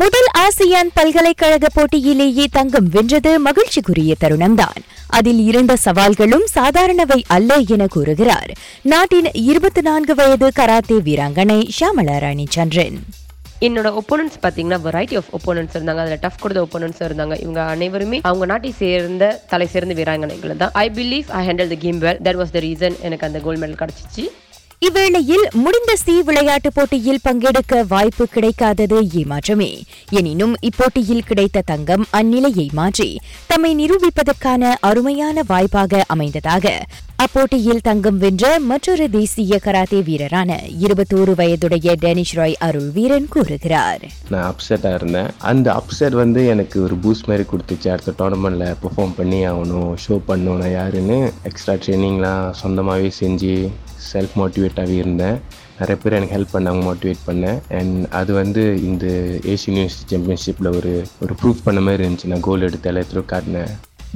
முதல் ஆசியான் பல்கலைக்கழக போட்டியிலேயே தங்கம் வென்றது மகிழ்ச்சிக்குரிய தருணம்தான். அதில் இருந்த சவால்களும் சாதாரணவை அல்ல என கூறுகிறார். நாட்டின் இருபத்தி நான்கு வயது கராத்தே வீராங்கனை ஷியாமலா ராணி சந்திரன் என்னோட ஒப்போனன்ஸ் பார்த்தீங்கன்னா வெரைட்டி ஆஃப் ஒப்போனன்ஸ் இருந்தாங்க. அதில் டஃப் கொடுத்த ஒப்போனன்ஸ் இருந்தாங்க. இவங்க அனைவருமே அவங்க நாட்டை சேர்ந்த தலை சேர்ந்த வீராங்கனைகள் தான். I believe I handle the game well that was the reason எனக்கு அந்த கோல்ட் மெடல் கிடச்சிச்சு. இவ்வேளையில் முடிந்த சி விளையாட்டுப் போட்டியில் பங்கெடுக்க வாய்ப்பு கிடைக்காதது ஏமாற்றமே. எனினும் இப்போட்டியில் கிடைத்த தங்கம் அந்நிலையை மாற்றி தம்மை நிரூபிப்பதற்கான அருமையான வாய்ப்பாக அமைந்ததாக அப்போட்டியில் தங்கம் வென்ற மற்றொரு தேசிய கராத்தே வீரரான இருபத்தோரு வயதுடைய டெனிஷ் ராய் அருள் வீரன் கூறுகிறார். நான் அப்செட்டாக இருந்தேன். அந்த அப்செட் வந்து எனக்கு ஒரு பூஸ்ட் மாதிரி கொடுத்துச்சு. அடுத்த டோர்னமெண்ட்ல பெர்ஃபார்ம் பண்ணி ஆகணும் ஷோ பண்ணணும். யாருன்னு எக்ஸ்ட்ரா ட்ரைனிங்லாம் சொந்தமாகவே செஞ்சு செல்ஃப் மோட்டிவேட்டாகவே இருந்தேன். நிறைய பேர் எனக்கு ஹெல்ப் பண்ணாங்க மோட்டிவேட் பண்ணேன். அண்ட் அது வந்து இந்த ஏஷியன் யூனிவர்சிட்டி சாம்பியன்ஷிப்பில் ஒரு ஒரு ப்ரூஃப் பண்ண மாதிரி இருந்துச்சு. நான் கோல் எடுத்து எல்லாத்தையும் காட்டினேன்.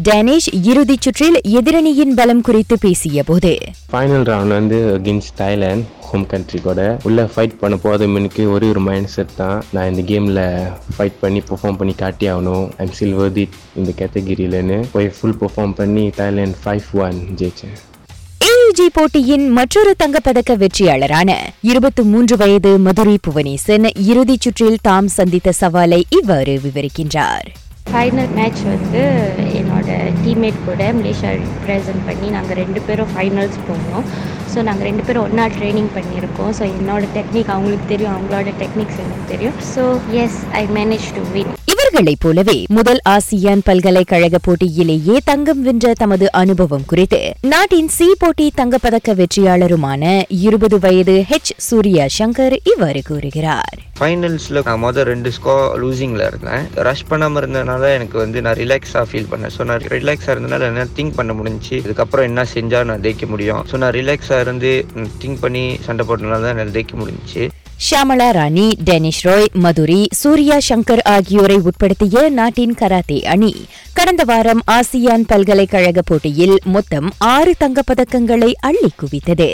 டேனிஷ் இறுதிச் சுற்றில் எதிரணியின் பலம் குறித்து பேசியபோது ஃபைனல் ரவுண்ட் வந்து அகெயின்ஸ்ட் தாய்லாந்து ஹோம் கண்ட்ரி கூட. உள்ளே ஃபைட் பண்ண போதும் எனக்கு ஒரே ஒரு மைண்ட் செட் தான். நான் இந்த கேமில் ஃபைட் பண்ணி பெர்ஃபார்ம் பண்ணி காட்டி ஆகணும். ஐம் worth it இந்த கேட்டகிரியிலன்னு போய் ஃபுல் பெர்ஃபார்ம் பண்ணி தாய்லாந்து ஃபைவ் ஒன் ஜெயிச்சேன். ஏயுஜி போட்டியின் மற்றொரு தங்கப்பதக்க வெற்றியாளரான இருபத்தி மூன்று வயது மதுரை புவனேசன் இறுதிச் சுற்றில் தாம் சந்தித்த சவாலை இவ்வாறு விவரிக்கின்றார். ஃபைனல் மேட்ச் வந்து என்னோட டீம்மேட் கூட மலேசியா ப்ரெசன்ட் பண்ணி நாங்கள் ரெண்டு பேரும் ஃபைனல்ஸ் போனோம். ஸோ நாங்கள் ரெண்டு பேரும் ஒன்றா ட்ரைனிங் பண்ணியிருக்கோம். ஸோ என்னோட டெக்னிக் அவங்களுக்கு தெரியும் அவங்களோட டெக்னிக்ஸ் எனக்கு தெரியும். So yes I manage to win இவர்களைப் போலவே முதல் ஆசியான் பல்கலைக்கழக போட்டியிலேயே தங்கம் வென்ற தமது அனுபவம் குறித்து. நாட்டின் சி போட்டி தங்கப்பதக்க வெற்றியாளருமான இருபது வயது ஹெச் சூர்யா சங்கர் இவ்வாறு கூறுகிறார். ஃபைனல்ஸில் நான் மொதல் ரெண்டு ஸ்கோர் லூசிங்கில் இருந்தேன். ரஷ் பண்ணாமல் இருந்ததுனால எனக்கு வந்து நான் ரிலாக்ஸாக ஃபீல் பண்ணேன். ஸோ நான் ரிலாக்ஸாக இருந்தனால என்ன திங்க் பண்ண முடிஞ்சு இதுக்கப்புறம் என்ன செஞ்சால் நான் ஜெயிக்க முடியும். ஸோ நான் ரிலாக்ஸாக இருந்து திங்க் பண்ணி சண்டை போட்டனால தான் என்னால் ஜெயிக்க முடிஞ்சுச்சு ஷியாமலா ராணி டெனிஷ் ராய் மதுரி சூர்யா சங்கர் ஆகியோரை உட்படுத்திய நாட்டின் கராத்தே அணி கடந்த வாரம் ஆசியான் பல்கலைக்கழக போட்டியில் மொத்தம் ஆறு தங்கப்பதக்கங்களை அள்ளி குவித்தது